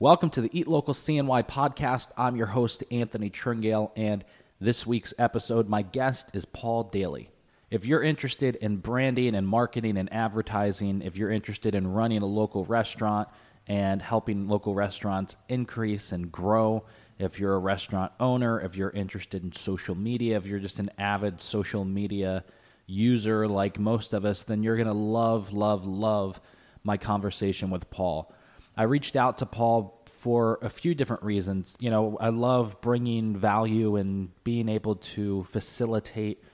Welcome to the Eat Local CNY podcast. I'm your host, Anthony Tringale, and this week's episode, my guest is Paul Daly. If you're interested in branding and marketing and advertising, if you're interested in running a local restaurant and helping local restaurants increase and grow, if you're a restaurant owner, if you're interested in social media, if you're just an avid social media user like most of us, then you're going to love, love, love my conversation with Paul. I reached out to Paul for a few different reasons. You know, I love bringing value and being able to facilitate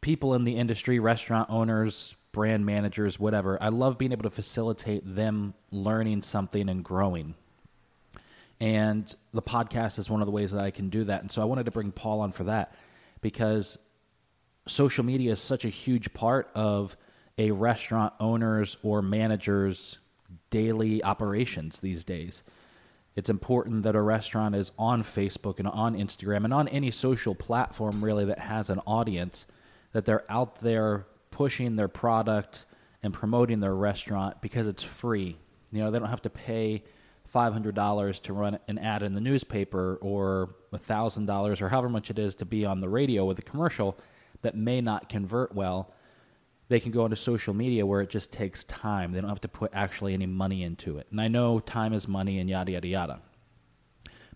people in the industry, restaurant owners, brand managers, whatever. I love being able to facilitate them learning something and growing. And the podcast is one of the ways that I can do that. And so I wanted to bring Paul on for that because social media is such a huge part of a restaurant owner's or manager's daily operations these days. It's important that a restaurant is on Facebook and on Instagram and on any social platform really that has an audience, that they're out there pushing their product and promoting their restaurant because it's free. You know, they don't have to pay $500 to run an ad in the newspaper or $1,000 or however much it is to be on the radio with a commercial that may not convert well they can go onto social media where it just takes time. They don't have to put actually any money into it. And I know time is money and yada, yada, yada.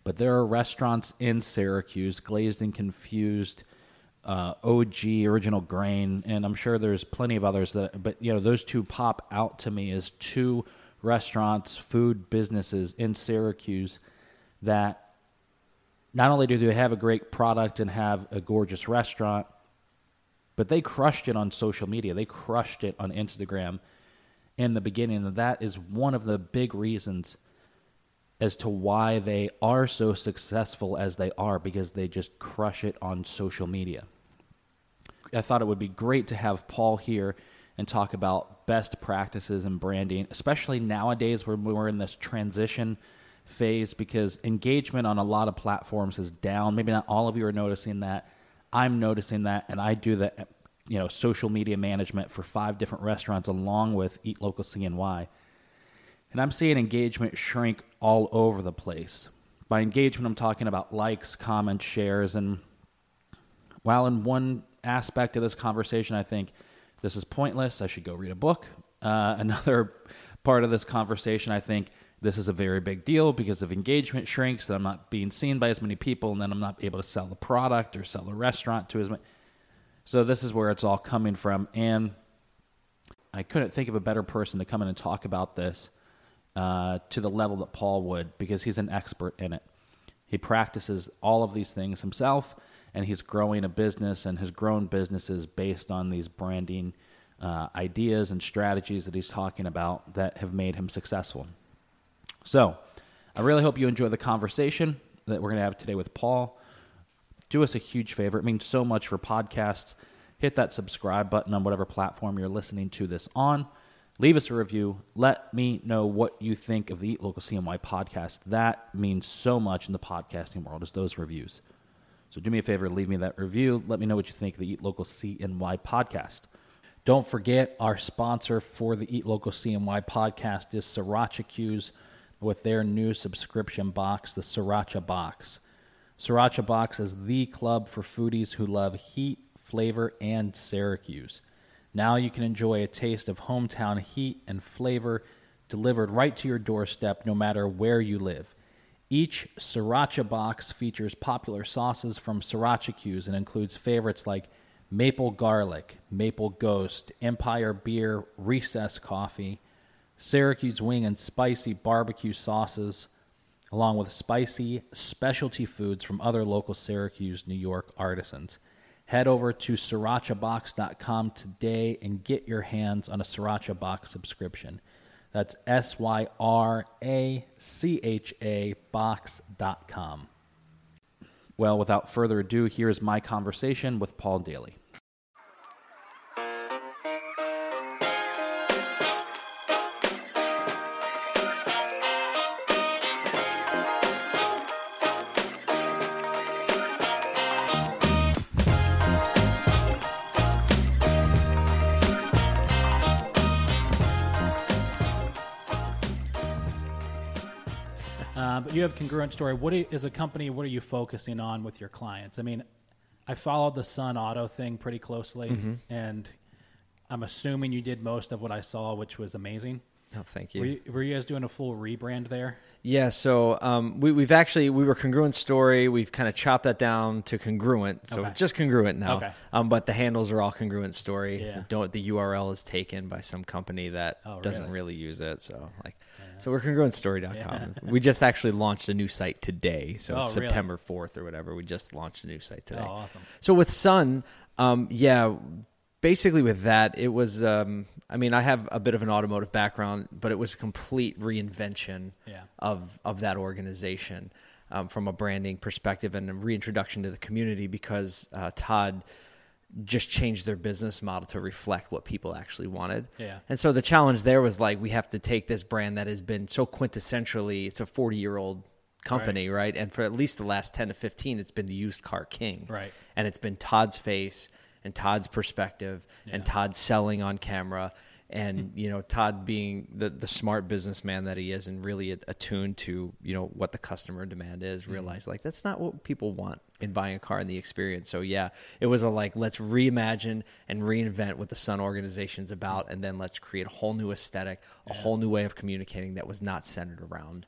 But there are restaurants in Syracuse, Glazed and Confused, uh, OG, Original Grain, and I'm sure there's plenty of others that, but you know, those two pop out to me as two restaurants, food businesses in Syracuse that not only do they have a great product and have a gorgeous restaurant, but they crushed it on social media. They crushed it on Instagram in the beginning. And that is one of the big reasons as to why they are so successful as they are because they just crush it on social media. I thought it would be great to have Paul here and talk about best practices in branding, especially nowadays when we're in this transition phase because engagement on a lot of platforms is down. Maybe not all of you are noticing that. I'm noticing that, and I do the you know social media management for five different restaurants along with Eat Local CNY, and I'm seeing engagement shrink all over the place. By engagement, I'm talking about likes, comments, shares, and while in one aspect of this conversation, I think this is pointless, I should go read a book. Uh, another part of this conversation, I think this is a very big deal because if engagement shrinks, then I'm not being seen by as many people, and then I'm not able to sell the product or sell the restaurant to as many. So this is where it's all coming from, and I couldn't think of a better person to come in and talk about this uh, to the level that Paul would because he's an expert in it. He practices all of these things himself, and he's growing a business and has grown businesses based on these branding uh, ideas and strategies that he's talking about that have made him successful. So, I really hope you enjoy the conversation that we're going to have today with Paul. Do us a huge favor. It means so much for podcasts. Hit that subscribe button on whatever platform you're listening to this on. Leave us a review. Let me know what you think of the Eat Local CNY podcast. That means so much in the podcasting world, is those reviews. So do me a favor, leave me that review. Let me know what you think of the Eat Local CNY podcast. Don't forget, our sponsor for the Eat Local CNY podcast is Syracha Q's with their new subscription box, the Syracha Box. Syracha Box is the club for foodies who love heat, flavor, and Syracuse. Now you can enjoy a taste of hometown heat and flavor delivered right to your doorstep no matter where you live. Each Syracha box features popular sauces from Syracha Q's and includes favorites like Maple Garlic, Maple Ghost, Empire Beer, Recess Coffee, Syracuse wing and spicy barbecue sauces, along with spicy specialty foods from other local Syracuse, New York artisans. Head over to syrachabox.com today and get your hands on a Syracha Box subscription. That's S Y R A C H A box.com. Well, without further ado, here's my conversation with Paul Daly. Have congruent story. What is a company? What are you focusing on with your clients? I mean, I followed the Sun Auto thing pretty closely, Mm-hmm. and I'm assuming you did most of what I saw, which was amazing. Oh, thank you. Were you, were you guys doing a full rebrand there? Yeah, so um, we, we've actually we were congruent story. We've kind of chopped that down to congruent, so Okay. just congruent now. Okay. Um, but the handles are all congruent story. Yeah. Don't the URL is taken by some company that Oh, doesn't really use it. So like, so we're congruentstory.com. we just actually launched a new site today, so Oh, it's really? September fourth or whatever. We just launched a new site today. Oh, awesome. So with Sun, um, yeah, basically with that, it was. Um, I mean, I have a bit of an automotive background, but it was a complete reinvention Yeah. of of that organization um, from a branding perspective and a reintroduction to the community because uh, Todd just change their business model to reflect what people actually wanted. Yeah. And so the challenge there was like we have to take this brand that has been so quintessentially it's a 40 year old company, right. And for at least the last 10 to 15 it's been the used car king. Right. And it's been Todd's face and Todd's perspective and Yeah. Todd selling on camera and you know Todd being the the smart businessman that he is and really attuned to you know what the customer demand is realized like that's not what people want in buying a car and the experience. So yeah it was a like let's reimagine and reinvent what the Sun organization's about and then let's create a whole new aesthetic a whole new way of communicating that was not centered around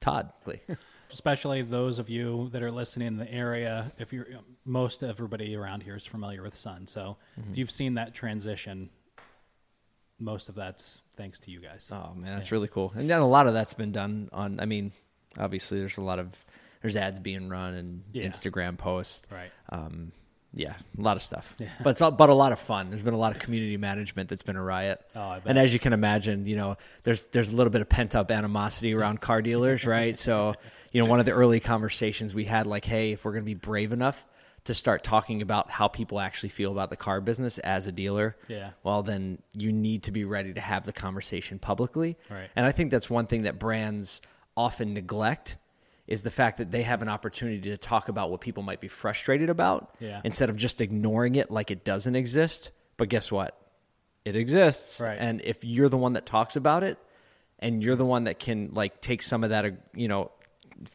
Todd. Especially those of you that are listening in the area if you're most everybody around here is familiar with sun. So Mm-hmm. if you've seen that transition most of that's thanks to you guys Oh man, that's really cool. And then a lot of that's been done on. I mean, obviously there's a lot of there's ads being run and Yeah. Instagram posts. right Um, yeah, a lot of stuff. Yeah. But it's all, but a lot of fun. There's been a lot of community management that's been a riot. Oh, I bet. And as you can imagine, you know, there's there's a little bit of pent up animosity around car dealers, right? So, you know, one of the early conversations we had, like, hey, if we're going to be brave enough to start talking about how people actually feel about the car business as a dealer, Yeah. well, then you need to be ready to have the conversation publicly. Right. And I think that's one thing that brands often neglect is the fact that they have an opportunity to talk about what people might be frustrated about Yeah. instead of just ignoring it like it doesn't exist. But guess what? It exists. Right. And if you're the one that talks about it and you're the one that can like take some of that, uh, you know,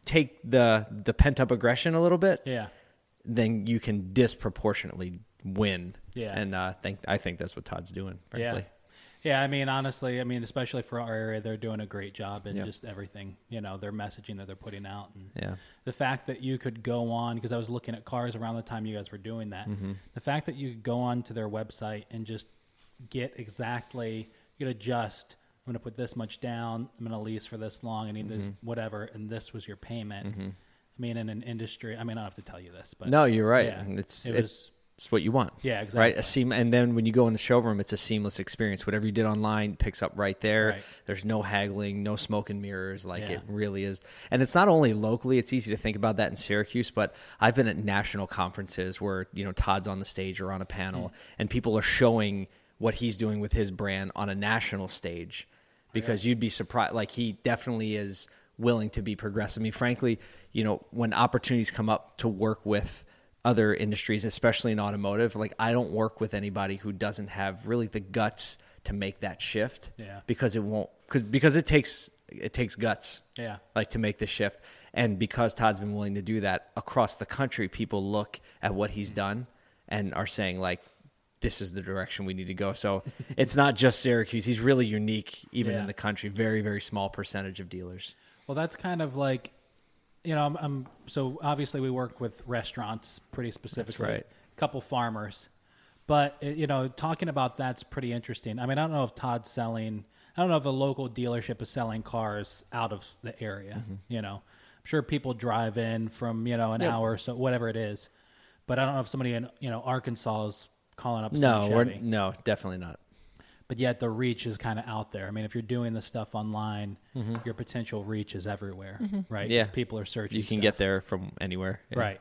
take the the pent up aggression a little bit, yeah then you can disproportionately win. Yeah. And uh, think I think that's what Todd's doing, frankly. yeah yeah i mean honestly i mean especially for our area they're doing a great job in just everything you know their messaging that they're putting out and Yeah. the fact that you could go on because I was looking at cars around the time you guys were doing that. Mm-hmm. The fact that you could go on to their website and just get exactly you could adjust. I'm going to put this much down. I'm going to lease for this long. I need this Mm-hmm. whatever, and this was your payment. I mean, in an industry, I mean, I don't have to tell you this, but No, you're right. Yeah, It's it it's, was- it's what you want. Yeah, Right. exactly. A seam, and then when you go in the showroom, it's a seamless experience. Whatever you did online picks up right there. Right. There's no haggling, no smoke and mirrors. Like Yeah. it really is. And it's not only locally. It's easy to think about that in Syracuse, but I've been at national conferences where you know Todd's on the stage or on a panel, Hmm. and people are showing what he's doing with his brand on a national stage. Because you'd be surprised. Like he definitely is willing to be progressive. I mean, frankly, you know, when opportunities come up to work with other industries, especially in automotive, like I don't work with anybody who doesn't have really the guts to make that shift. Yeah. Because it won't because because it takes it takes guts. Yeah. Like to make the shift. And because Todd's been willing to do that across the country, people look at what he's mm-hmm. done and are saying like this is the direction we need to go. So it's not just Syracuse. He's really unique even Yeah. in the country. Very, very small percentage of dealers. Well, that's kind of like, you know, I'm, I'm so obviously we work with restaurants pretty specifically. right. A couple farmers, but it, you know, talking about that's pretty interesting. I mean, I don't know if Todd's selling. I don't know if a local dealership is selling cars out of the area. Mm-hmm. You know, I'm sure people drive in from you know an Yep. hour or so, whatever it is. But I don't know if somebody in you know Arkansas is calling up. No, no, definitely not. But yet the reach is kind of out there. I mean, if you're doing the stuff online, your potential reach is everywhere, right? 'Cause Mm-hmm. Yeah. people are searching. You can stuff. get there from anywhere. Yeah. right.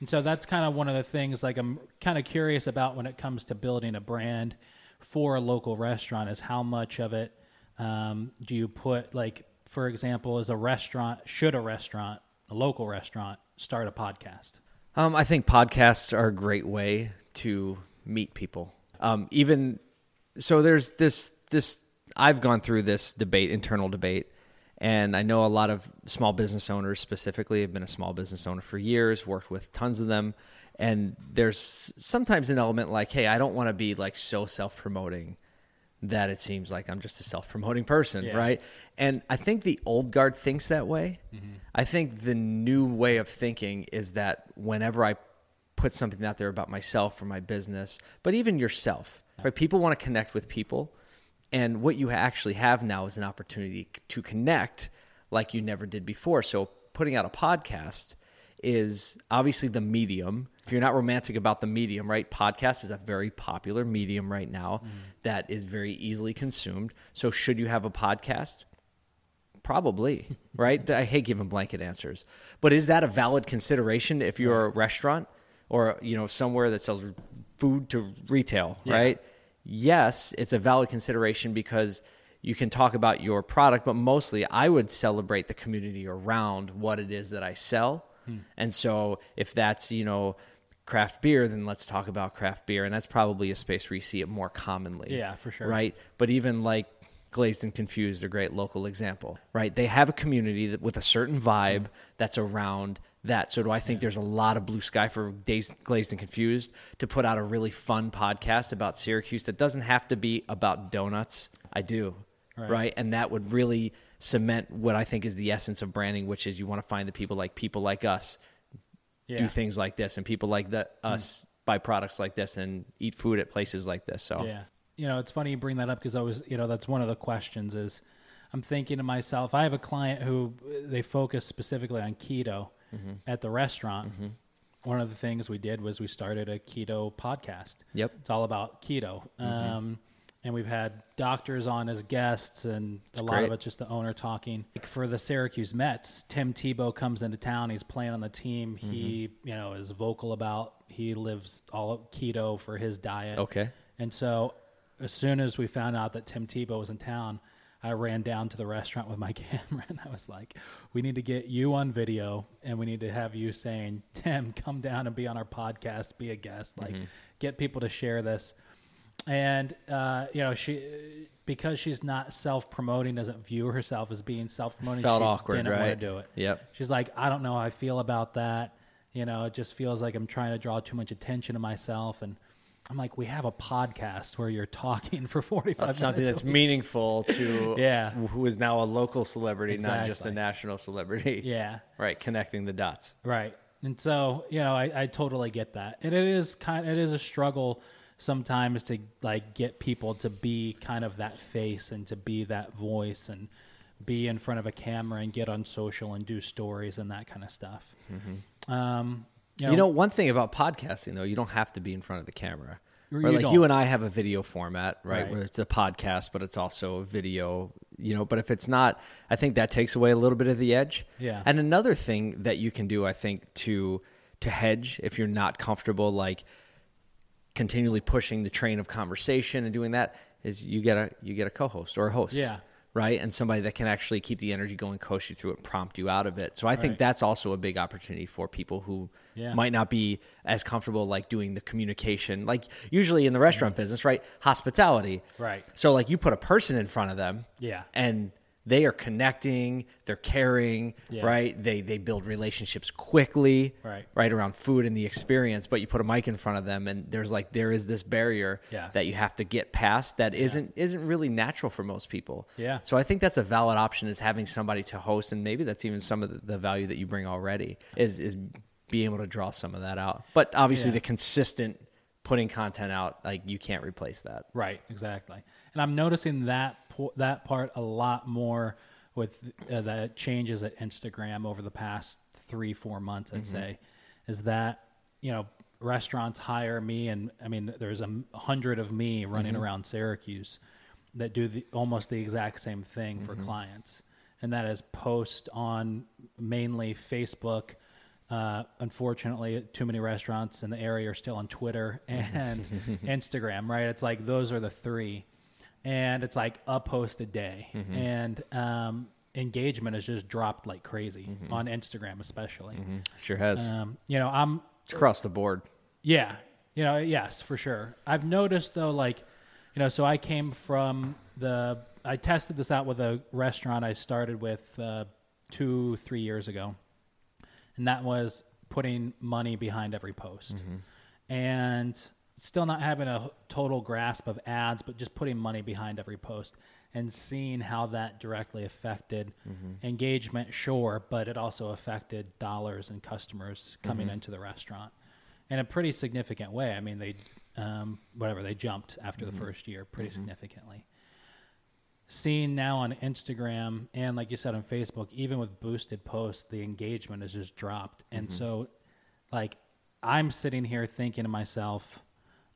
And so that's kind of one of the things. Like I'm kind of curious about when it comes to building a brand for a local restaurant is how much of it um, do you put? Like, for example, is a restaurant should a restaurant, a local restaurant, start a podcast? Um, I think podcasts are a great way to meet people. Um, even so, there's this this I've gone through this debate, internal debate, And I know a lot of small business owners specifically have been a small business owner for years, worked with tons of them. And there's sometimes an element like, hey, I don't want to be like so self promoting that it seems like I'm just a self promoting person, Yeah. right? And I think the old guard thinks that way. Mm-hmm. I think the new way of thinking is that whenever I put something out there about myself or my business, but even yourself, right? People want to connect with people. And what you actually have now is an opportunity to connect like you never did before. So putting out a podcast is obviously the medium. If you're not romantic about the medium, right? Podcast is a very popular medium right now mm-hmm. that is very easily consumed. So should you have a podcast? Probably, right? I hate giving blanket answers. But is that a valid consideration if you're a restaurant or, you know, somewhere that sells food to retail, Yeah. right? Yes, it's a valid consideration because you can talk about your product, but mostly I would celebrate the community around what it is that I sell. Hmm. And so if that's, you know, craft beer, then let's talk about craft beer. And that's probably a space where you see it more commonly. Yeah, for sure. Right. But even like Glazed and Confused, a great local example, right? They have a community that, with a certain vibe hmm. that's around that. So do I think there's a lot of blue sky for Days, Glazed and Confused to put out a really fun podcast about Syracuse that doesn't have to be about donuts? I do. Right. right? And that would really cement what I think is the essence of branding, which is you want to find the people like people like us Yeah. do things like this, and people like the, hmm. us buy products like this and eat food at places like this. So Yeah. You know, it's funny you bring that up because I was, you know, that's one of the questions is I'm thinking to myself, I have a client who they focus specifically on keto Mm-hmm. at the restaurant. One of the things we did was we started a keto podcast. Yep. It's all about keto. Um, and we've had doctors on as guests and a lot of great. it just the owner talking. Like for the Syracuse Mets, Tim Tebow comes into town. He's playing on the team. He, you know, is vocal about he lives all keto for his diet. Okay. And so as soon as we found out that Tim Tebow was in town, I ran down to the restaurant with my camera and I was like, we need to get you on video and we need to have you saying, Tim, come down and be on our podcast, be a guest, like get people to share this. And, uh, you know, she, because she's not self promoting, doesn't view herself as being self promoting. Felt awkward, didn't want right? to do it. Yep. She's like, I don't know how I feel about that. You know, it just feels like I'm trying to draw too much attention to myself. And I'm like, we have a podcast where you're talking for 45 That's something minutes. that's meaningful to Yeah. who is now a local celebrity, not just a national celebrity. yeah, Right. Connecting the dots. right. And so, you know, I, I totally get that. And it is kind it is a struggle sometimes to like get people to be kind of that face and to be that voice and be in front of a camera and get on social and do stories and that kind of stuff. Um, You know, one thing about podcasting though, you don't have to be in front of the camera. You Right? Like don't. you and I have a video format, right? Right. Where it's a podcast, but it's also a video, you know, but if it's not, I think that takes away a little bit of the edge. Yeah. And another thing that you can do, I think, to to hedge if you're not comfortable like continually pushing the train of conversation and doing that is you get a you get a co-host or a host. Yeah. Right. And somebody that can actually keep the energy going, coach you through it, prompt you out of it. So I think Right. that's also a big opportunity for people who Yeah. might not be as comfortable like doing the communication. Like usually in the restaurant mm. business, right? Hospitality. Right. So like you put a person in front of them. Yeah. And they are connecting, they're caring, Yeah. right? They they build relationships quickly, Right. right around food and the experience. But you put a mic in front of them, and there's like there is this barrier Yes. that you have to get past that not isn't really natural for most people. Yeah. So I think that's a valid option is having somebody to host, and maybe that's even some of the, the value that you bring already is is being able to draw some of that out. But obviously, Yeah. the consistent putting content out, like you can't replace that. Right, exactly. And I'm noticing that po- that part a lot more with uh, the changes at Instagram over the past three four months. I'd mm-hmm. say is that you know restaurants hire me, and I mean there's a hundred of me running mm-hmm. around Syracuse that do the, almost the exact same thing for mm-hmm. clients, and that is post on mainly Facebook. Uh, unfortunately, too many restaurants in the area are still on Twitter and Instagram, right? It's like those are the three, and it's like a post a day, and um, engagement has just dropped like crazy on Instagram, especially. Sure has. Um, you know, I'm it's across the board. yeah, you know, yes, for sure. I've noticed though, like, you know, so I came from the I tested this out with a restaurant I started with uh, two, three years ago, and that was putting money behind every post, mm-hmm. and still not having a total grasp of ads, but just putting money behind every post and seeing how that directly affected mm-hmm. engagement. Sure, but it also affected dollars and customers coming mm-hmm. into the restaurant in a pretty significant way. I mean, they um, whatever they jumped after the first year pretty significantly seeing now on Instagram and like you said on Facebook, even with boosted posts, the engagement has just dropped. And mm-hmm. so like I'm sitting here thinking to myself,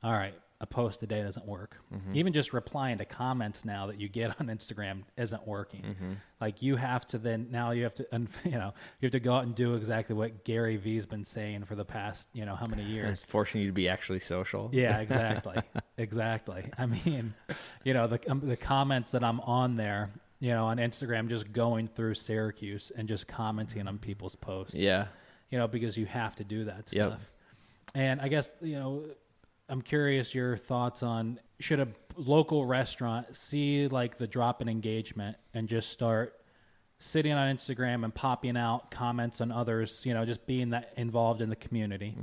all right, a post a day doesn't work. Even just replying to comments now that you get on Instagram isn't working. Like you have to then now you have to you know you have to go out and do exactly what Gary Vee's been saying for the past you know how many years. It's forcing you to be actually social. Yeah, exactly, exactly. I mean, you know, the um, the comments that I'm on there, you know, on Instagram, just going through Syracuse and just commenting on people's posts. Yeah. you know, because you have to do that Yep. stuff. And I guess you know, I'm curious your thoughts on should a local restaurant see like the drop in engagement and just start sitting on Instagram and popping out comments on others, you know, just being that involved in the community.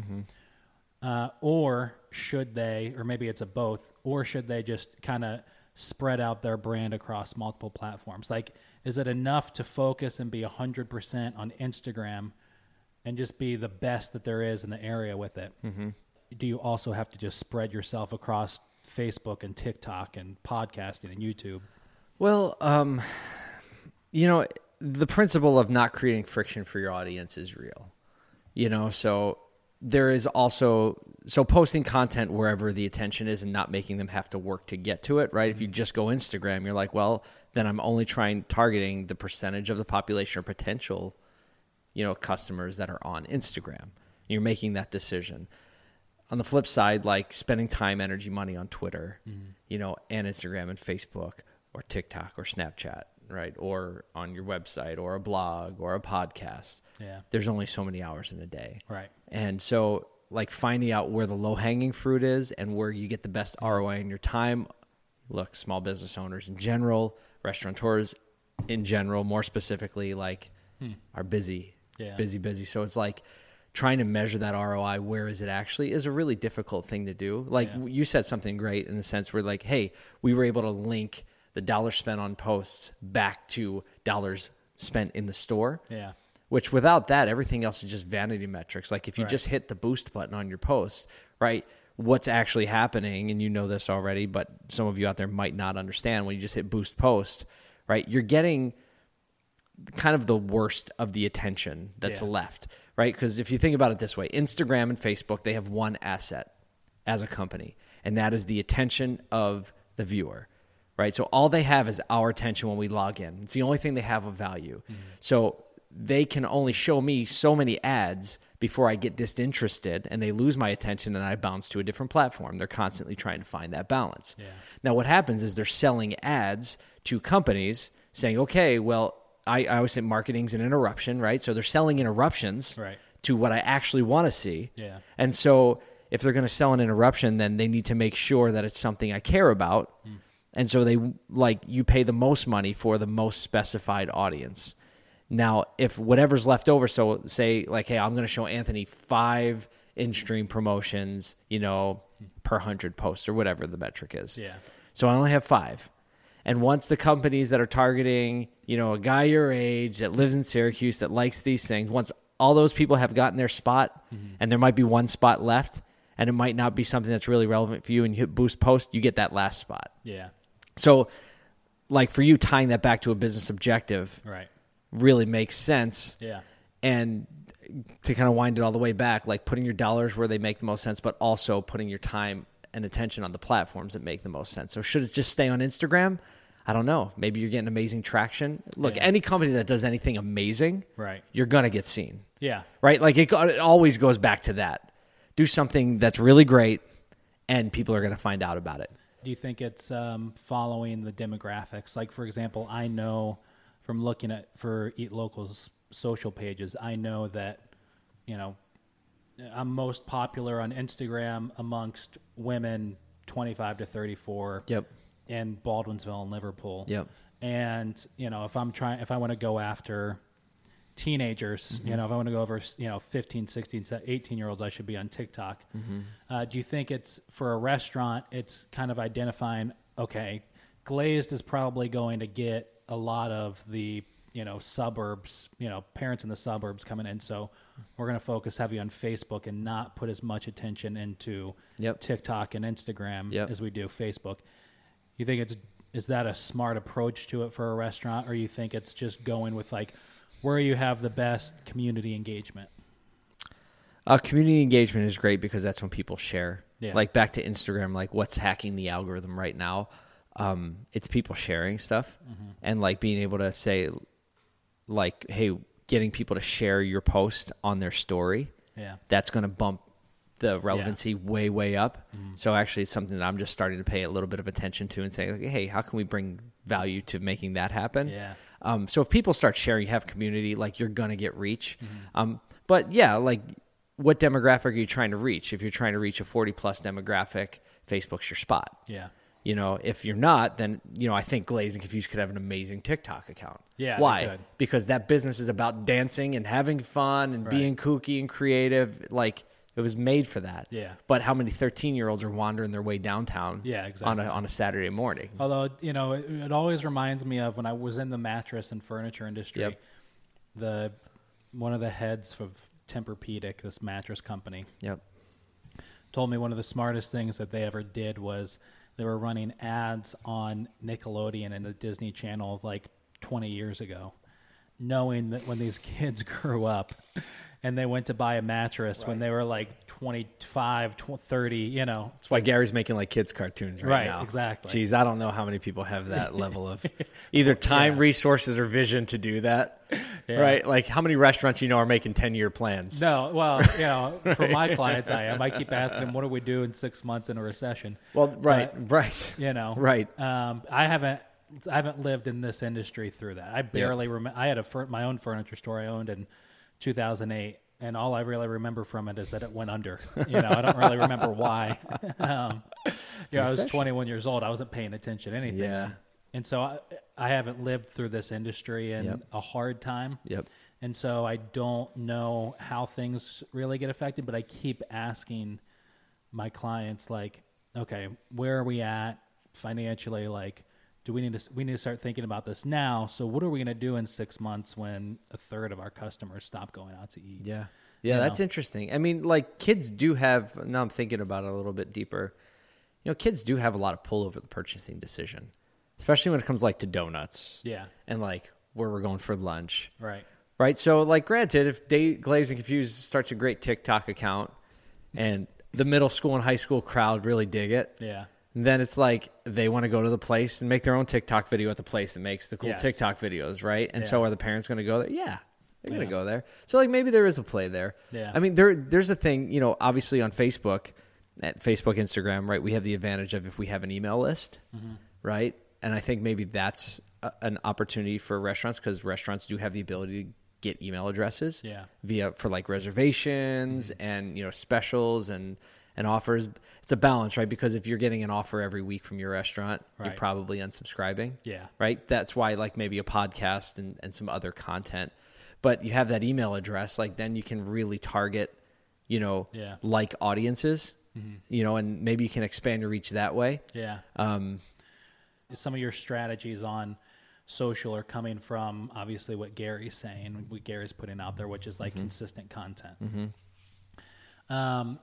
Uh, or should they, or maybe it's a both, or should they just kind of spread out their brand across multiple platforms? Like, is it enough to focus and be 100% on Instagram and just be the best that there is in the area with it? Mm-hmm. Do you also have to just spread yourself across Facebook and TikTok and podcasting and YouTube? Well, um, you know, the principle of not creating friction for your audience is real. You know, so there is also so posting content wherever the attention is and not making them have to work to get to it, right? If you just go Instagram, you're like, well, then I'm only trying targeting the percentage of the population or potential, you know, customers that are on Instagram. You're making that decision. On the flip side, like spending time, energy, money on Twitter, mm-hmm. you know, and Instagram and Facebook or TikTok or Snapchat, right? Or on your website or a blog or a podcast. Yeah. There's only so many hours in a day. Right. And so, like, finding out where the low hanging fruit is and where you get the best ROI in your time. Look, small business owners in general, restaurateurs in general, more specifically, like, hmm. are busy, Yeah. busy, busy. So it's like trying to measure that ROI, where is it actually, is a really difficult thing to do. Like, Yeah. you said something great in the sense where, like, hey, we were able to link the dollars spent on posts back to dollars spent in the store. Yeah. Which without that, everything else is just vanity metrics. Like if you Right. just hit the boost button on your post, right? What's actually happening, and you know this already, but some of you out there might not understand when you just hit boost post, right? You're getting kind of the worst of the attention that's Yeah. left, right? Because if you think about it this way, Instagram and Facebook, they have one asset as a company, and that is the attention of the viewer, right? So all they have is our attention when we log in. It's the only thing they have of value. Mm-hmm. So they can only show me so many ads before I get disinterested and they lose my attention and I bounce to a different platform. They're constantly trying to find that balance. Yeah. Now, what happens is they're selling ads to companies saying, okay, well, I, I always say marketing's an interruption, right? So they're selling interruptions Right. to what I actually want to see. Yeah. And so if they're going to sell an interruption, then they need to make sure that it's something I care about. Hmm. And so they like you pay the most money for the most specified audience. Now, if whatever's left over, so say like, hey, I'm going to show Anthony five in-stream promotions, you know, hmm. per hundred posts or whatever the metric is. Yeah. So I only have five. And once the companies that are targeting, you know, a guy your age that lives in Syracuse that likes these things, once all those people have gotten their spot mm-hmm. and there might be one spot left and it might not be something that's really relevant for you and you hit boost post, you get that last spot. Yeah. So like for you tying that back to a business objective Right. really makes sense Yeah. and to kind of wind it all the way back, like putting your dollars where they make the most sense, but also putting your time and attention on the platforms that make the most sense. So should it just stay on Instagram? I don't know. Maybe you're getting amazing traction. Look, Yeah. any company that does anything amazing, Right. you're gonna get seen, Yeah. right? Like it, it always goes back to that. Do something that's really great, and people are gonna find out about it. Do you think it's um, following the demographics? Like, for example, I know from looking at for Eat Local's social pages, I know that you know I'm most popular on Instagram amongst women 25 to 34. Yep. In Baldwinsville and Liverpool. Yep. And you know, if I'm trying, if I want to go after teenagers, you know, if I want to go over, you know, 15, 16, 18 year olds, I should be on TikTok. Uh, do you think it's for a restaurant? It's kind of identifying. Okay, glazed is probably going to get a lot of the you know suburbs you know parents in the suburbs coming in so we're going to focus heavy on facebook and not put as much attention into Yep. tiktok and instagram Yep. as we do facebook you think it's is that a smart approach to it for a restaurant or you think it's just going with like where you have the best community engagement Uh, community engagement is great because that's when people share. Yeah. Like back to Instagram, like what's hacking the algorithm right now? Um, it's people sharing stuff Mm-hmm. and like being able to say, like, hey, getting people to share your post on their story. yeah That's going to bump the relevancy way, way up. So actually, it's something that I'm just starting to pay a little bit of attention to and saying, like, hey, how can we bring value to making that happen? Yeah. Um, so if people start sharing, you have community, like you're gonna get reach. Mm-hmm. Um, but yeah, like what demographic are you trying to reach? If you're trying to reach a 40 plus demographic, Facebook's your spot. yeah You know, if you're not, then you know I think Glazed and Confused could have an amazing TikTok account. Yeah, why? Because that business is about dancing and having fun and Right. being kooky and creative. Like it was made for that. Yeah. But how many 13 year olds are wandering their way downtown? Yeah, exactly. On a on a Saturday morning. Although you know, it, it always reminds me of when I was in the mattress and furniture industry. Yep. The one of the heads of Tempur-Pedic, this mattress company, Yep. told me one of the smartest things that they ever did was they were running ads on Nickelodeon and the Disney Channel like 20 years ago, knowing that when these kids grew up and they went to buy a mattress when they were like 25, tw- 30, you know, That's why Gary's making like kids cartoons right, Right, now. exactly. Jeez, I don't know how many people have that level of either time, Yeah. resources, or vision to do that. Yeah. Right? Like how many restaurants you know are making ten year plans? No, well, you know, for my clients, I am. I keep asking them, "What do we do in six months in a recession?" Well, right, But, right. you know, Right. Um, I haven't, I haven't lived in this industry through that. I barely remember. I had a fur- my own furniture store I owned in 2008, and all I really remember from it is that it went under. You know, I don't really remember why. um, you know, I was 21 years old. I wasn't paying attention to anything. Yeah. And so I, I haven't lived through this industry in Yep. a hard time. Yep. And so I don't know how things really get affected, but I keep asking my clients like, okay, where are we at financially? Like, do we need to we need to start thinking about this now? So what are we going to do in 6 months when a third of our customers stop going out to eat? Yeah. Yeah, You that's know? interesting. I mean, like kids do have now I'm thinking about it a little bit deeper. You know, kids do have a lot of pull over the purchasing decision. Especially when it comes like to donuts. Yeah. And like where we're going for lunch. Right. Right. So, like, granted, if Day Glaze and Confused starts a great TikTok account and the middle school and high school crowd really dig it, Yeah. Then it's like they want to go to the place and make their own TikTok video at the place that makes the cool Yes. TikTok videos, right? And so are the parents going to go there? Yeah. They're going Yeah. to go there. So, like, maybe there is a play there. Yeah. I mean, there there's a thing, you know, obviously on Facebook, at Facebook, Instagram, right? We have the advantage of if we have an email list, Mm-hmm. right? And I think maybe that's a, an opportunity for restaurants because restaurants do have the ability to get email addresses Yeah. via for like reservations Mm-hmm. and you know specials and and offers it's a balance right? Because if you're getting an offer every week from your restaurant you're probably unsubscribing. Yeah. right? That's why like maybe a podcast and, and some other content. But you have that email address like then you can really target you know Yeah. like audiences you know and maybe you can expand your reach that way. Yeah. um some of your strategies on social are coming from obviously what Gary's saying, what Gary's putting out there, which is like consistent content. Um,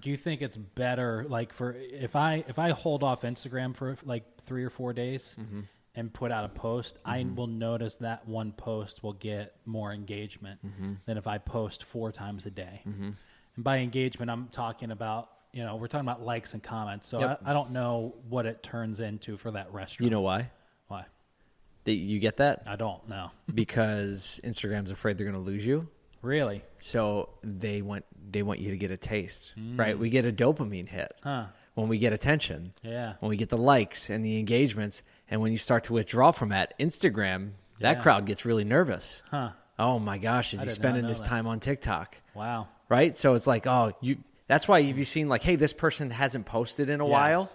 do you think it's better, like for if I if I hold off Instagram for like three or four days mm-hmm. and put out a post, I mm-hmm. will notice that one post will get more engagement mm-hmm. than if I post four times a day. And by engagement, I'm talking about you know we're talking about likes and comments. So Yep. I, I don't know what it turns into for that restaurant. you know why why? that you get that I don't know. because instagram's afraid they're going to lose you Really? So they want they want you to get a taste, right? Mm. We get a dopamine hit Huh. when we get attention, Yeah. when we get the likes and the engagements, and when you start to withdraw from that Instagram, that crowd gets really nervous. Huh. Oh my gosh, is I he spending his that. time on TikTok? Wow. Right? So it's like, oh, you. That's why you've seen like, hey, this person hasn't posted in a Yes. while.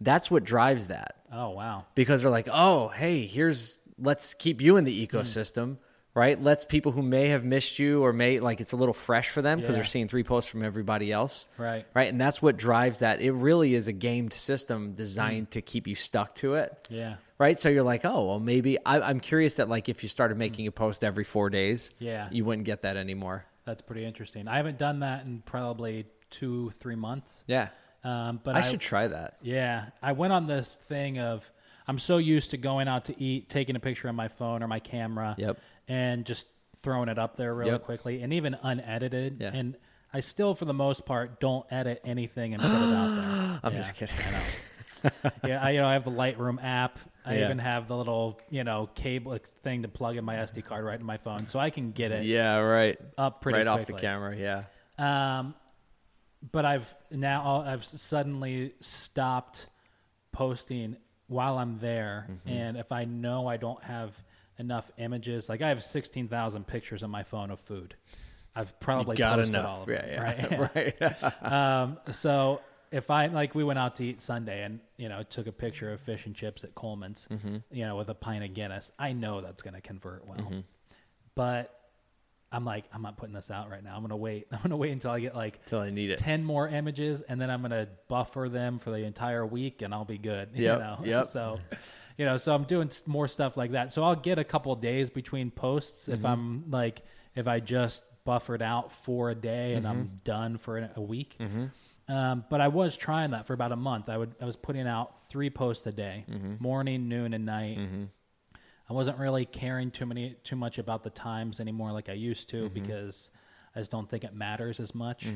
That's what drives that Oh wow. because they're like, oh, hey, here's let's keep you in the hmm. ecosystem, right? Let's people who may have missed you or may like it's a little fresh for them because Yeah. they're seeing three posts from everybody else, Right. Right, and that's what drives that. It really is a gamed system designed to keep you stuck to it, Yeah. right? So you're like, oh, well, maybe I, I'm curious that like if you started making a post every four days, Yeah. you wouldn't get that anymore. That's pretty interesting. I haven't done that in probably two, three months. Yeah, Um, but I I, should try that. Yeah, I went on this thing of I'm so used to going out to eat, taking a picture on my phone or my camera, Yep. And just throwing it up there really Yep. quickly, and even unedited. Yeah. And I still, for the most part, don't edit anything and put it out there. I'm Yeah, just kidding. I yeah, I, you know, I have the Lightroom app. I Yeah. even have the little, you know, cable thing to plug in my SD card right in my phone, so I can get it Yeah, right. up pretty right off the quickly. camera. Yeah. Um, but I've now I've suddenly stopped posting while I'm there, Mm-hmm. and if I know I don't have enough images, like I have sixteen thousand pictures on my phone of food, I've probably Got enough. all of yeah, them, yeah. right? right. um, so if I like, we went out to eat Sunday, and you know, took a picture of fish and chips at Coleman's, Mm-hmm. you know, with a pint of Guinness. I know that's going to convert well, but I'm like, I'm not putting this out right now. I'm going to wait. I'm going to wait until I get like until I need it. 10 more images and then I'm going to buffer them for the entire week and I'll be good. You Yep, know? yep. So, you know, so I'm doing more stuff like that. So I'll get a couple days between posts if mm-hmm. I'm like, if I just buffered out for a day and I'm mm-hmm. done for a- week. Mm-hmm. Um, but I was trying that for about a month. I would, I was putting out three posts a day, morning, noon, and night. I wasn't really caring too many too much about the times anymore like I used to because I just don't think it matters as much.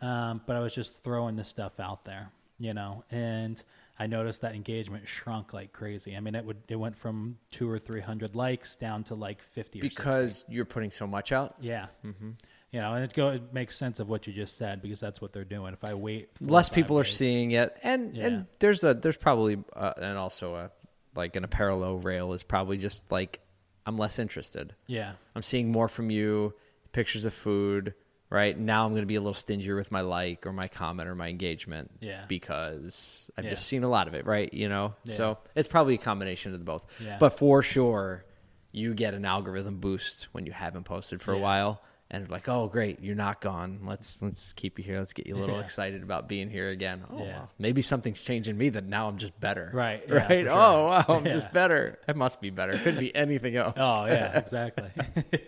Um, but I was just throwing this stuff out there, you know, and I noticed that engagement shrunk like crazy. I mean, it would it went from two or three hundred likes down to like fifty or 60. because you're putting so much out. yeah. You know, and it go it makes sense of what you just said because that's what they're doing. If I wait, Less people are seeing it, and Yeah. and there's a there's probably uh, and also a like in a parallel rail is probably just like I'm less interested. Yeah, I'm seeing more from you, pictures of food. Right now, I'm going to be a little stingier with my like or my comment or my engagement. Yeah. because I've Yeah. just seen a lot of it. Right, you know. Yeah. So it's probably a combination of the both. Yeah. But for sure, you get an algorithm boost when you haven't posted for a while, and like, oh, great, you're not gone. Let's let's keep you here. Let's get you a little excited about being here again. Oh, Yeah. well, maybe something's changing me that now I'm just better. Right, right. Oh, sure. Oh, wow, I'm just better. It must be better. Could be anything else. Oh yeah, exactly.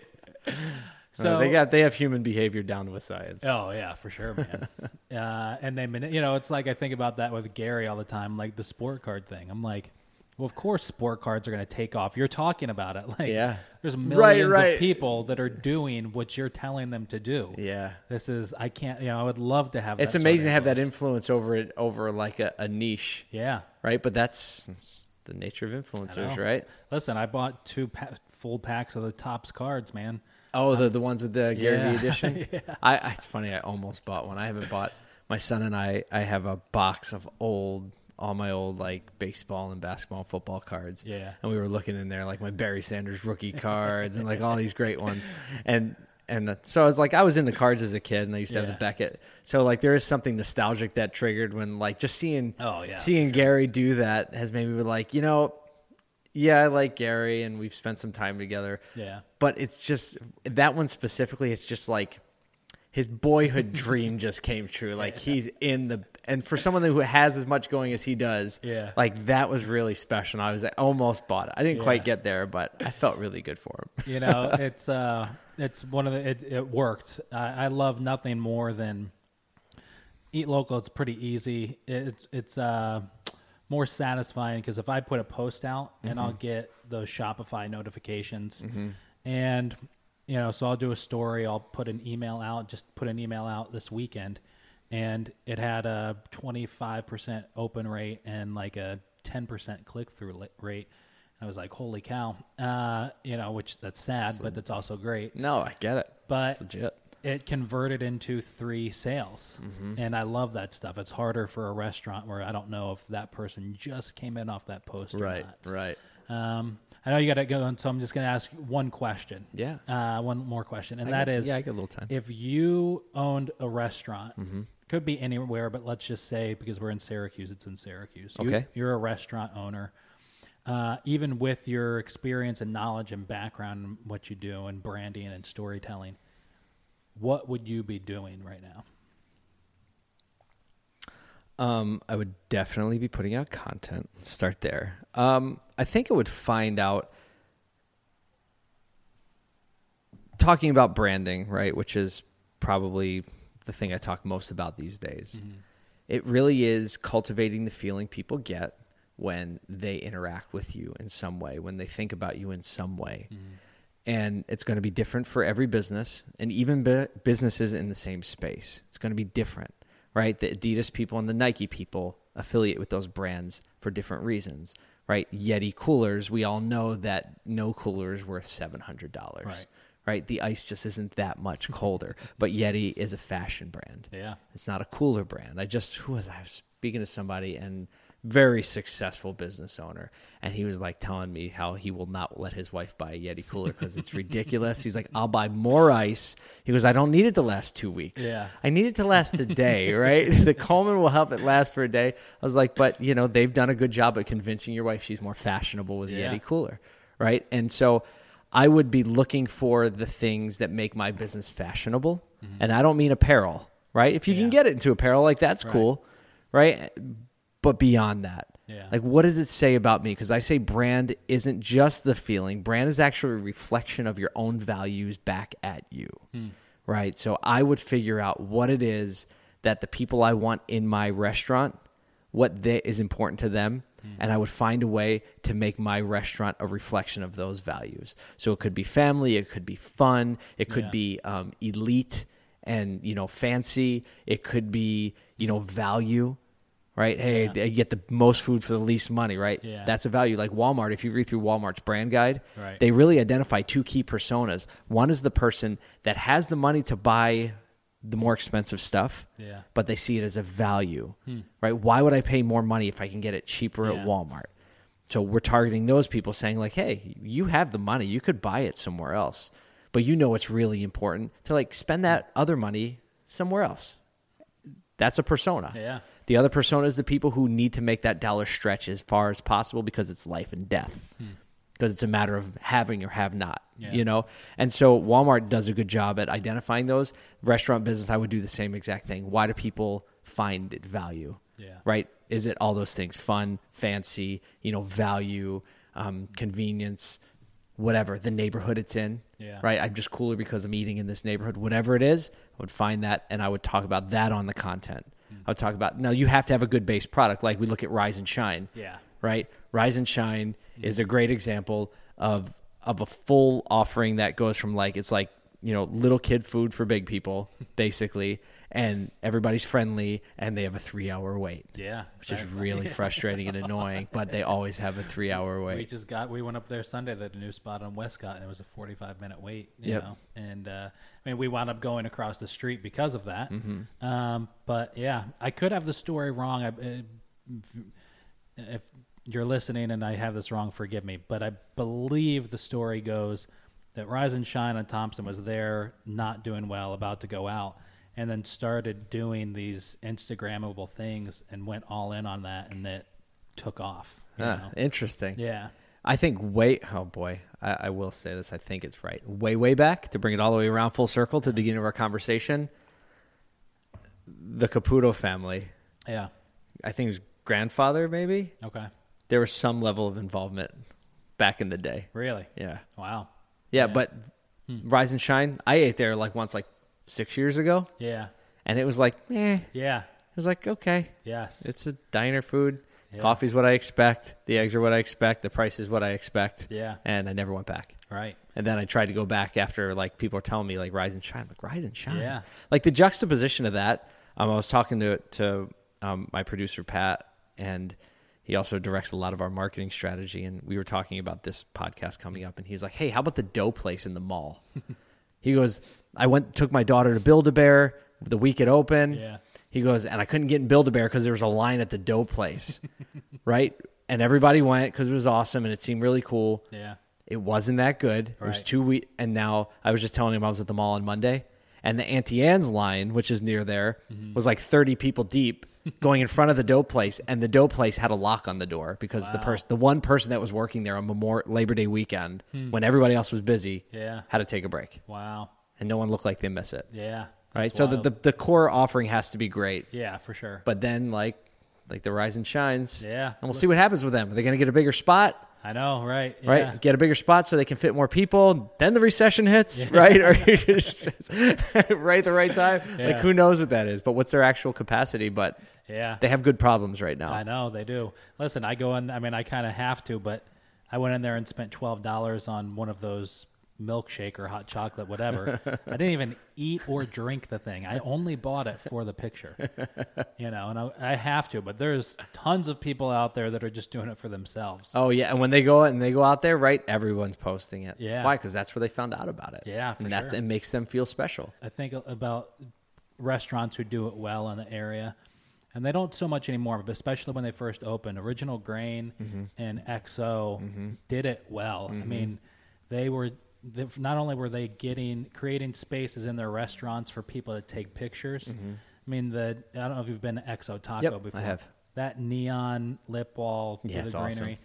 So so they got they have human behavior down to a science. Oh yeah, for sure, man. uh, and they, you know, it's like I think about that with Gary all the time, like the sport card thing. I'm like, well, of course, sport cards are going to take off. You're talking about it, like, Yeah. there's millions right. of people that are doing what you're telling them to do. Yeah. This is, I can't, you know, I would love to have. It's that sort of amazing to have that influence. influence over it over like a, a niche, Yeah. right? But that's, that's the nature of influencers, right? Listen, I bought two pa- full packs of the Topps cards, man. Oh, the the ones with the Gary Yeah. Vee edition. I, I it's funny. I almost bought one. I haven't bought. My son and I. I have a box of old, all my old like baseball and basketball, and football cards. Yeah. And we were looking in there, like my Barry Sanders rookie cards and like all these great ones. And and uh, so I was like, I was into cards as a kid, and I used to have Yeah. the Beckett. So like, there is something nostalgic that triggered when like just seeing. Oh, yeah. Seeing Gary do that has made me be like, you know. Yeah, I like Gary, and we've spent some time together. Yeah. but it's just that one specifically it's just like his boyhood dream just came true. Like he's in the and for someone who has as much going as he does Yeah. like that was really special and i was I almost bought it. I didn't quite get there but i felt really good for him. You know it's uh it's one of the it, it worked. I, I love nothing more than eat local. It's pretty easy. It's it's uh more satisfying because if i put a post out and i'll get those shopify notifications. And you know so i'll do a story. I'll put an email out just put an email out this weekend. And it had a 25% open rate and like a 10% click-through li- rate. I was like, "Holy cow!" Uh, you know, which that's sad, but that's also great. no i get it. But it's legit it converted into three sales, and I love that stuff. It's harder for a restaurant where I don't know if that person just came in off that post or right not. right Um, I know you got to go, and so I'm just going to ask one question. Yeah. uh, one more question, and I that got- is, yeah i get a little time if you owned a restaurant Could be anywhere, but let's just say because we're in Syracuse, it's in Syracuse. You, Okay. You're a restaurant owner. Uh, even with your experience and knowledge and background in what you do and branding and storytelling, what would you be doing right now? Um, I would definitely be putting out content. Start there. Um, I think I would find out talking about branding, right, which is probably the thing I talk most about these days. It really is cultivating the feeling people get when they interact with you in some way, when they think about you in some way. And it's going to be different for every business and even bu- businesses in the same space. It's going to be different, right? The Adidas people and the Nike people affiliate with those brands for different reasons, right? Yeti coolers, we all know that no cooler is worth $700 Right. right? The ice just isn't that much colder. but Yeti is a fashion brand. Yeah. It's not a cooler brand. I just who was I, I was speaking to somebody and very successful business owner and he was like telling me how he will not let his wife buy a Yeti cooler because it's ridiculous. He's like, I'll buy more ice. He goes, I don't need it to last two weeks. Yeah. I need it to last a day, right? the Coleman will help it last for a day. I was like, but you know, they've done a good job at convincing your wife she's more fashionable with a Yeah. Yeti cooler, right? And so I would be looking for the things that make my business fashionable. And I don't mean apparel, right? If you Mm-hmm. Yeah. can get it into apparel, like that's Right. cool, right? But beyond that, Yeah. like what does it say about me? Because I say brand isn't just the feeling, brand is actually a reflection of your own values back at you, Hmm. right? So I would figure out what it is that the people I want in my restaurant, what they, is important to them, Hmm. and I would find a way to make my restaurant a reflection of those values. So it could be family, it could be fun, it could Yeah. be um, elite and you know fancy, it could be you know value. Right, hey, Yeah. get the most food for the least money. Right, Yeah. that's a value. Like Walmart, if you read through Walmart's brand guide, Right. they really identify two key personas. One is the person that has the money to buy the more expensive stuff, Yeah. but they see it as a value, hmm. right? Why would I pay more money if I can get it cheaper Yeah. at Walmart? So we're targeting those people saying like, "Hey, you have the money, you could buy it somewhere else." But you know it's really important to like spend that other money somewhere else. That's a persona. Yeah. The other persona is the people who need to make that dollar stretch as far as possible because it's life and death. Because it's a matter of having or have not, Yeah. you know? And so Walmart does a good job at identifying those. Restaurant business, I would do the same exact thing. Why do people find it value? Yeah. Right? Is it all those things? Fun, fancy, you know, value, um, convenience, whatever, the neighborhood it's in. Yeah. Right? I'm just cooler because I'm eating in this neighborhood. Whatever it is, I would find that and I would talk about that on the content. I would talk about now you have to have a good base product. Like we look at Rise and Shine. Yeah. Right? Rise and Shine mm-hmm. is a great example of of a full offering that goes from like it's like, you know, little kid food for big people, basically, and everybody's friendly and they have a three hour wait. Yeah. Which is really frustrating and annoying, but they always have a three hour wait. We just got we went up there Sunday at a new spot on Westcott and it was a 45 minute wait, you Yep. know. And uh, I mean we wound up going across the street because of that. Mm-hmm. Um, but yeah, I could have the story wrong. I, uh, if you're listening and I have this wrong, forgive me. But I believe the story goes that Rise and Shine on Thompson was there, not doing well, about to go out, and then started doing these Instagrammable things and went all in on that, and it took off. Ah, interesting. Yeah. I think way oh boy, I, I will say this. I think it's right. Way way back to bring it all the way around full circle to the beginning of our conversation. The Caputo family, Yeah. I think his grandfather maybe. Okay. There was some level of involvement back in the day. Really? Yeah, Wow. yeah, Yeah. but Rise and Shine. I ate there like once, like six years ago, Yeah. and it was like, eh. Yeah. It was like okay, Yes. it's a diner food. Yeah. Coffee's what I expect. The eggs are what I expect. The price is what I expect. Yeah. and I never went back. right. And then I tried to go back after like people were telling me like rise and shine. I'm like rise and shine. Yeah. Like the juxtaposition of that. Um, I was talking to to um, my producer Pat, and he also directs a lot of our marketing strategy. And we were talking about this podcast coming up, and he's like, "Hey, how about the dough place in the mall?" he goes, "I went took my daughter to Build a Bear the week it opened. Yeah. He goes, and I couldn't get in Build a Bear because there was a line at the dough place, right? And everybody went because it was awesome and it seemed really cool. Yeah. It wasn't that good. It was two weeks, and now I was just telling him I was at the mall on Monday, And the Auntie Anne's line, which is near there, Mm-hmm. was like 30 people deep going in front of the dough place. And the dough place had a lock on the door because the person, the one person that was working there on Memorial Labor Day weekend, when everybody else was busy, Hmm. Yeah. had to take a break. Wow. And no one looked like they miss it. Yeah. Right. So the, the, the core offering has to be great. yeah, for sure. But then, like, like the rise and shines. Yeah. And we'll see what happens with them. Are they going to get a bigger spot? I know, right? right? Get a bigger spot so they can fit more people. Then the recession hits, right? Or just right at the right time. Like who knows what that is? But what's their actual capacity? But Yeah. they have good problems right now. I know they do. Listen, I go in. I mean, I kind of have to, but I went in there and spent twelve dollars on one of those milkshake or hot chocolate, whatever. I didn't even eat or drink the thing. I only bought it for the picture, you know. And I, I have to, but there's tons of people out there that are just doing it for themselves. Oh yeah, and when they go and they go out there, right? Everyone's posting it. Yeah. Why? Because that's where they found out about it. Yeah, and that sure. it makes them feel special. I think about restaurants who do it well in the area, and they don't so much anymore, but especially when they first opened. Original Grain Mm-hmm. and XO did it well. I mean, they were not only were they getting creating spaces in their restaurants for people to take pictures. I mean, the I don't know if you've been to XO Taco Mm-hmm. Yep, I before. have. That neon lip wall Yeah, with the awesome.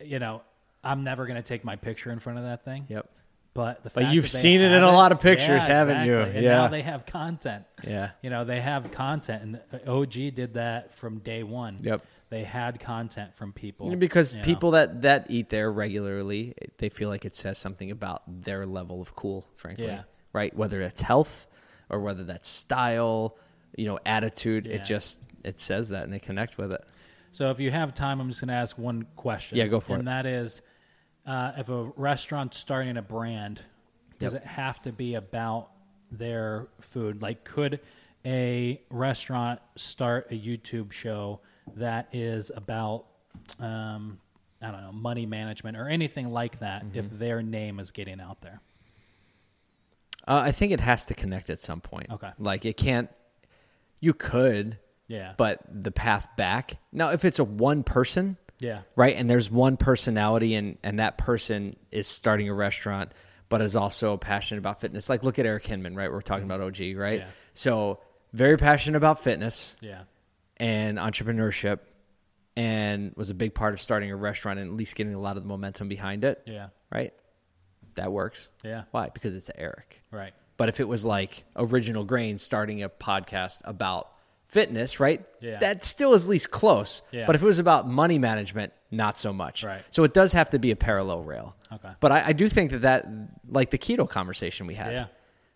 You know, I'm never going to take my picture in front of that thing. Yep. But the But fact you've that seen it in a lot of pictures, Yeah, haven't you? exactly. And Yeah. now they have content. Yeah. You know, they have content, and OG did that from day one. Yep. They had content from people Because you know. people that that eat there regularly, they feel like it says something about their level of cool. Frankly, Yeah. right? Whether it's health or whether that's style, you know, attitude, Yeah. it just it says that, and they connect with it. So if you have time, I'm just going to ask one question. Yeah, go for and it. And that is, uh, if a restaurant's starting a brand, does Yep. it have to be about their food? Like, could a restaurant start a YouTube show that is about, um, I don't know, money management or anything like that if Mm-hmm. their name is getting out there? Uh, I think it has to connect at some point. Okay. like it can't. You could, Yeah. but the path back. Now, if it's a one person, yeah. right and there's one personality and and that person is starting a restaurant but is also passionate about fitness like look at eric hinman right we're talking about og right Yeah. so very passionate about fitness Yeah. And entrepreneurship and was a big part of starting a restaurant and at least getting a lot of the momentum behind it Yeah. right that works Yeah. why because it's eric Right. but if it was like Original Grain starting a podcast about fitness, right? Yeah. That still is at least close. Yeah. But if it was about money management, not so much. Right. So it does have to be a parallel rail. Okay. But I, I do think that that, like the keto conversation we had. Yeah.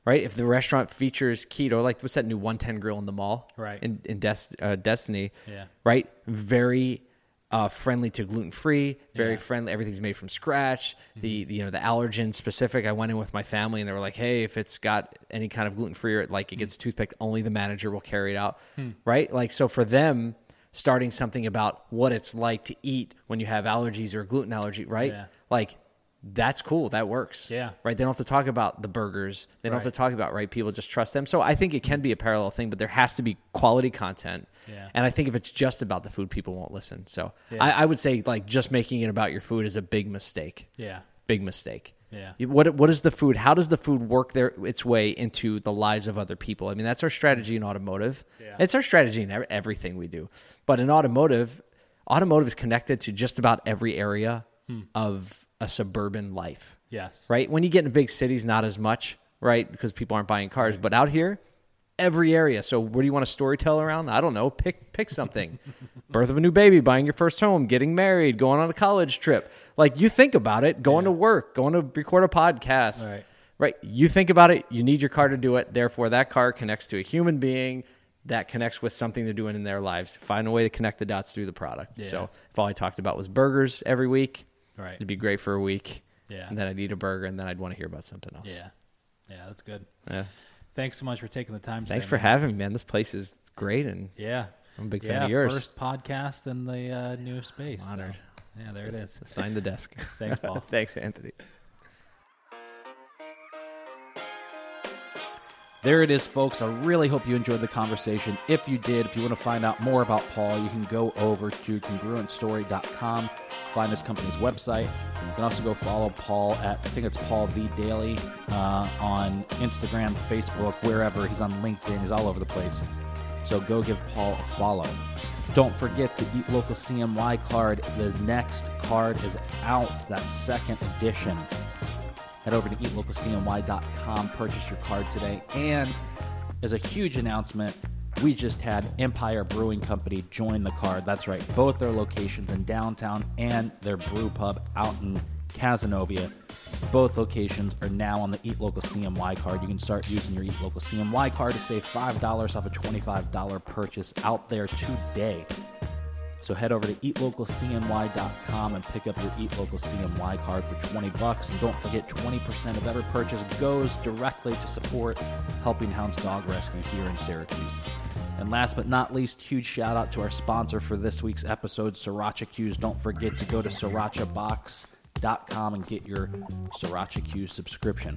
Right. If the restaurant features keto, like what's that new 110 grill in the mall? Right. In, in Des- uh, Destiny. Yeah. Right. Very uh, friendly to gluten free. Very Yeah. friendly. Everything's made from scratch. The, the you know the allergen specific. I went in with my family and they were like, hey, if it's got any kind of gluten free or like it gets toothpicked, only the manager will carry it out. Right. Like so for them. Starting something about what it's like to eat when you have allergies or gluten allergy, right? Yeah. Like that's cool. That works. Yeah. Right. They don't have to talk about the burgers. They don't have to talk about right. People just trust them. So I think it can be a parallel thing, but there has to be quality content. Yeah. And I think if it's just about the food, people won't listen. So Yeah. I, I would say like just making it about your food is a big mistake. Yeah. Big mistake. Yeah. What what is the food? How does the food work their its way into the lives of other people? I mean, that's our strategy in automotive. Yeah. It's our strategy in everything we do. But in automotive, automotive is connected to just about every area Hmm. of a suburban life Yes. right? When you get in big cities, not as much, right? Because people aren't buying cars. But out here, every area. So where do you want a storytell around? I don't know. Pick pick something. Birth of a new baby, buying your first home, getting married, going on a college trip. Like you think about it, going to work, going to record a podcast. Right. Right. You think about it, you need your car to do it. Therefore, that car connects to a human being that connects with something they're doing in their lives. Find a way to connect the dots through the product. Yeah. So if all I talked about was burgers every week, Right. it'd be great for a week. Yeah. And then I'd eat a burger and then I'd want to hear about something else. Yeah. Yeah, that's good. Yeah. Thanks so much for taking the time. Thanks for man. having me, man. This place is great and Yeah. I'm a big fan of yours. First podcast in the uh, new space. so- Honored. Yeah, there it is. sign the desk. Thanks, Paul. Thanks, Anthony. There it is, folks. I really hope you enjoyed the conversation. If you did, if you want to find out more about Paul, you can go over to congruentstory.com find his company's website. You can also go follow Paul at, I think it's Paul V. Daly uh, on Instagram, Facebook, wherever. He's on LinkedIn, he's all over the place. So go give Paul a follow. Don't forget the Eat Local CNY card. The next card is out, that second edition. Head over to eatlocalcny.com, purchase your card today. And as a huge announcement, we just had Empire Brewing Company join the card. That's right, both their locations in downtown and their brew pub out in Cazenovia. Both locations are now on the Eat Local CNY card. You can start using your Eat Local CNY card to save $5 off a $25 purchase out there today. So head over to eatlocalcny.com and pick up your Eat Local CNY card for 20 bucks. And don't forget 20% of every purchase goes directly to support Helping Hounds Dog Rescue here in Syracuse. And last but not least, huge shout out to our sponsor for this week's episode, Syracha Q's. Don't forget to go to syrachabox.com and get your Sriracha Q subscription.